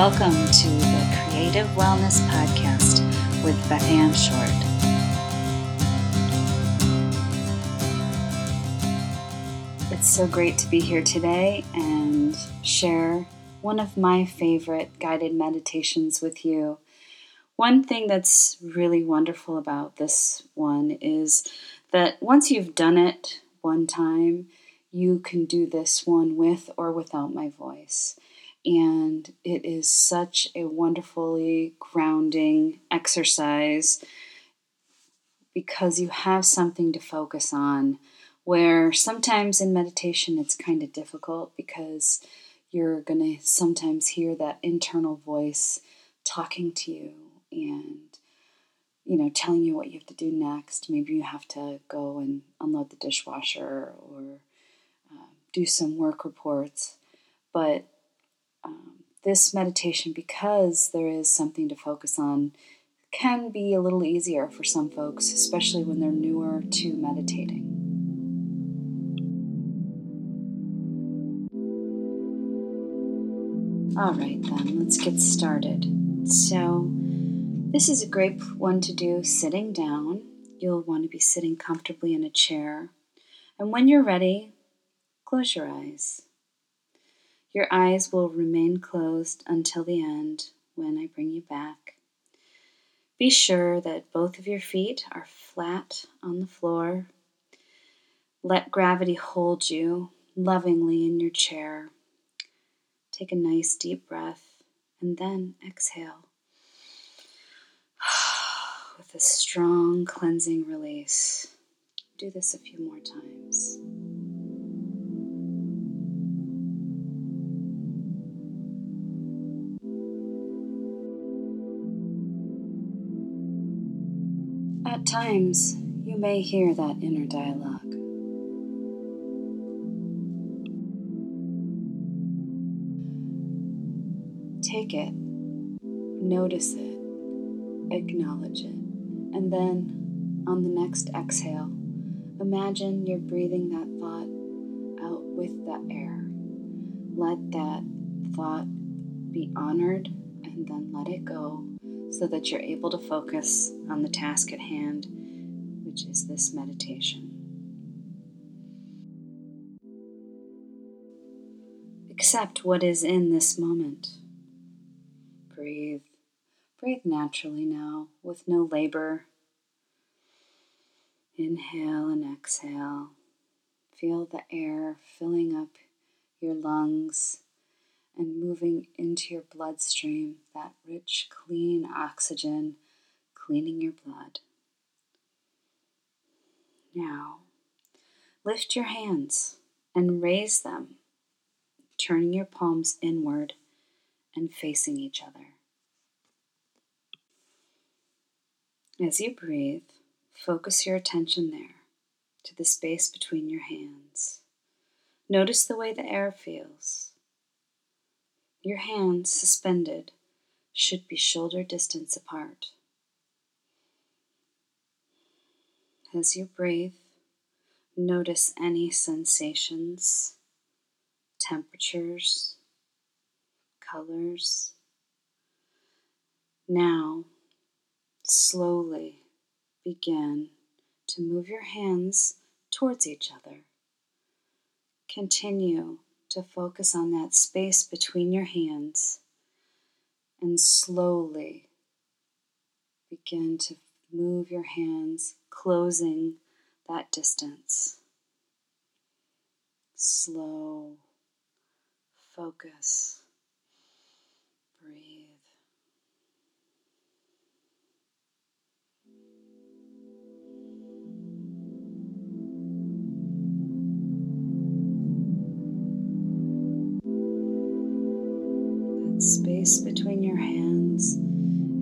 Welcome to the Creative Wellness Podcast with Beth Ann Short. It's so great to be here today and share one of my favorite guided meditations with you. One thing that's really wonderful about this one is that once you've done it one time, you can do this one with or without my voice. And it is such a wonderfully grounding exercise because you have something to focus on. Where sometimes in meditation it's kind of difficult because you're going to sometimes hear that internal voice talking to you and you know telling you what you have to do next maybe you have to go and unload the dishwasher or uh, do some work reports but this meditation because there is something to focus on can be a little easier for some folks especially when they're newer to meditating All right, then, let's get started. So, this is a great one to do sitting down. You'll want to be sitting comfortably in a chair. And when you're ready, close your eyes. Your eyes will remain closed until the end when I bring you back. Be sure that both of your feet are flat on the floor. Let gravity hold you lovingly in your chair. Take a nice deep breath and then exhale with a strong cleansing release. Do this a few more times. At times, you may hear that inner dialogue. Take it, notice it, acknowledge it, and then on the next exhale, imagine you're breathing that thought out with the air. Let that thought be honored and then let it go so that you're able to focus on the task at hand, which is this meditation. Accept what is in this moment. Breathe. Breathe naturally now with no labor. Inhale and exhale. Feel the air filling up your lungs and moving into your bloodstream, that rich, clean oxygen cleaning your blood. Now, lift your hands and raise them, turning your palms inward and facing each other. As you breathe, focus your attention there to the space between your hands. Notice the way the air feels. Your hands suspended should be shoulder distance apart. As you breathe, notice any sensations, temperatures, colors. Now, slowly begin to move your hands towards each other. Continue to focus on that space between your hands and slowly begin to move your hands, closing that distance. Slow focus. Space between your hands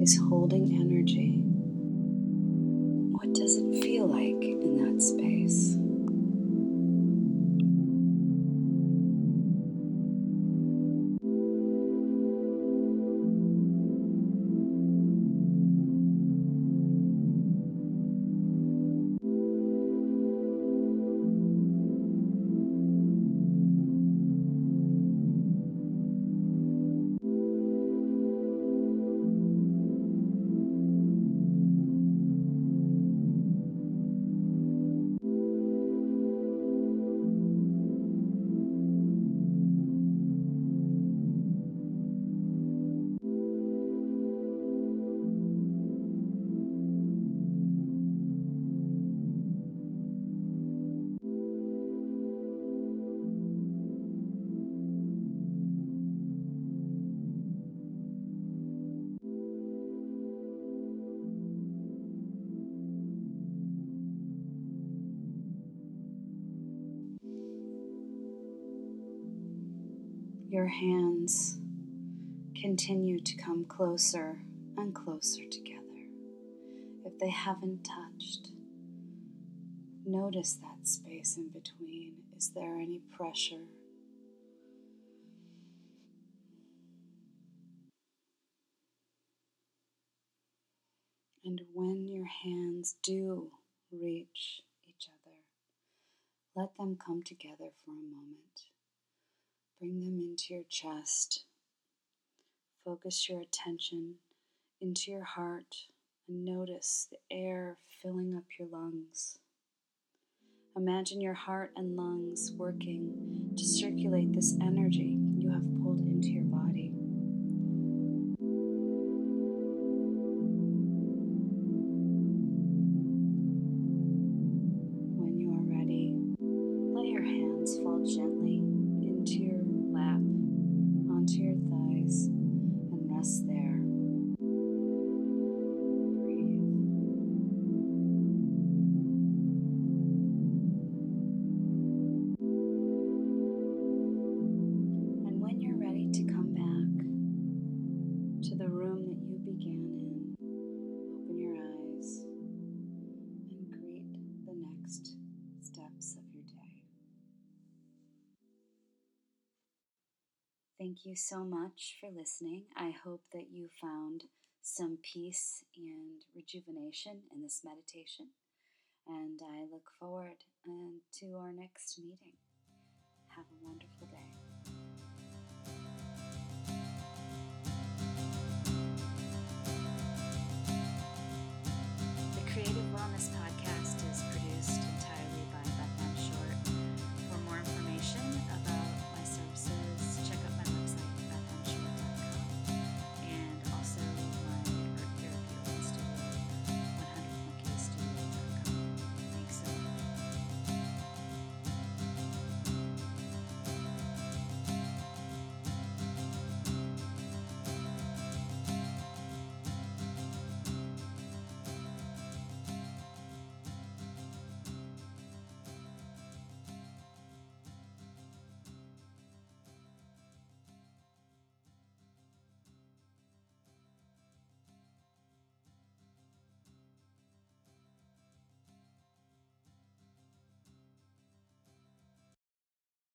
is holding energy. Your hands continue to come closer and closer together. If they haven't touched, notice that space in between. Is there any pressure? And when your hands do reach each other, let them come together for a moment. Bring them into your chest. Focus your attention into your heart and notice the air filling up your lungs. Imagine your heart and lungs working to circulate this energy you have pulled into your next steps of your day. Thank you so much for listening. I hope that you found some peace and rejuvenation in this meditation, and I look forward uh, to our next meeting. Have a wonderful day. The Creative Wellness Podcast podcast.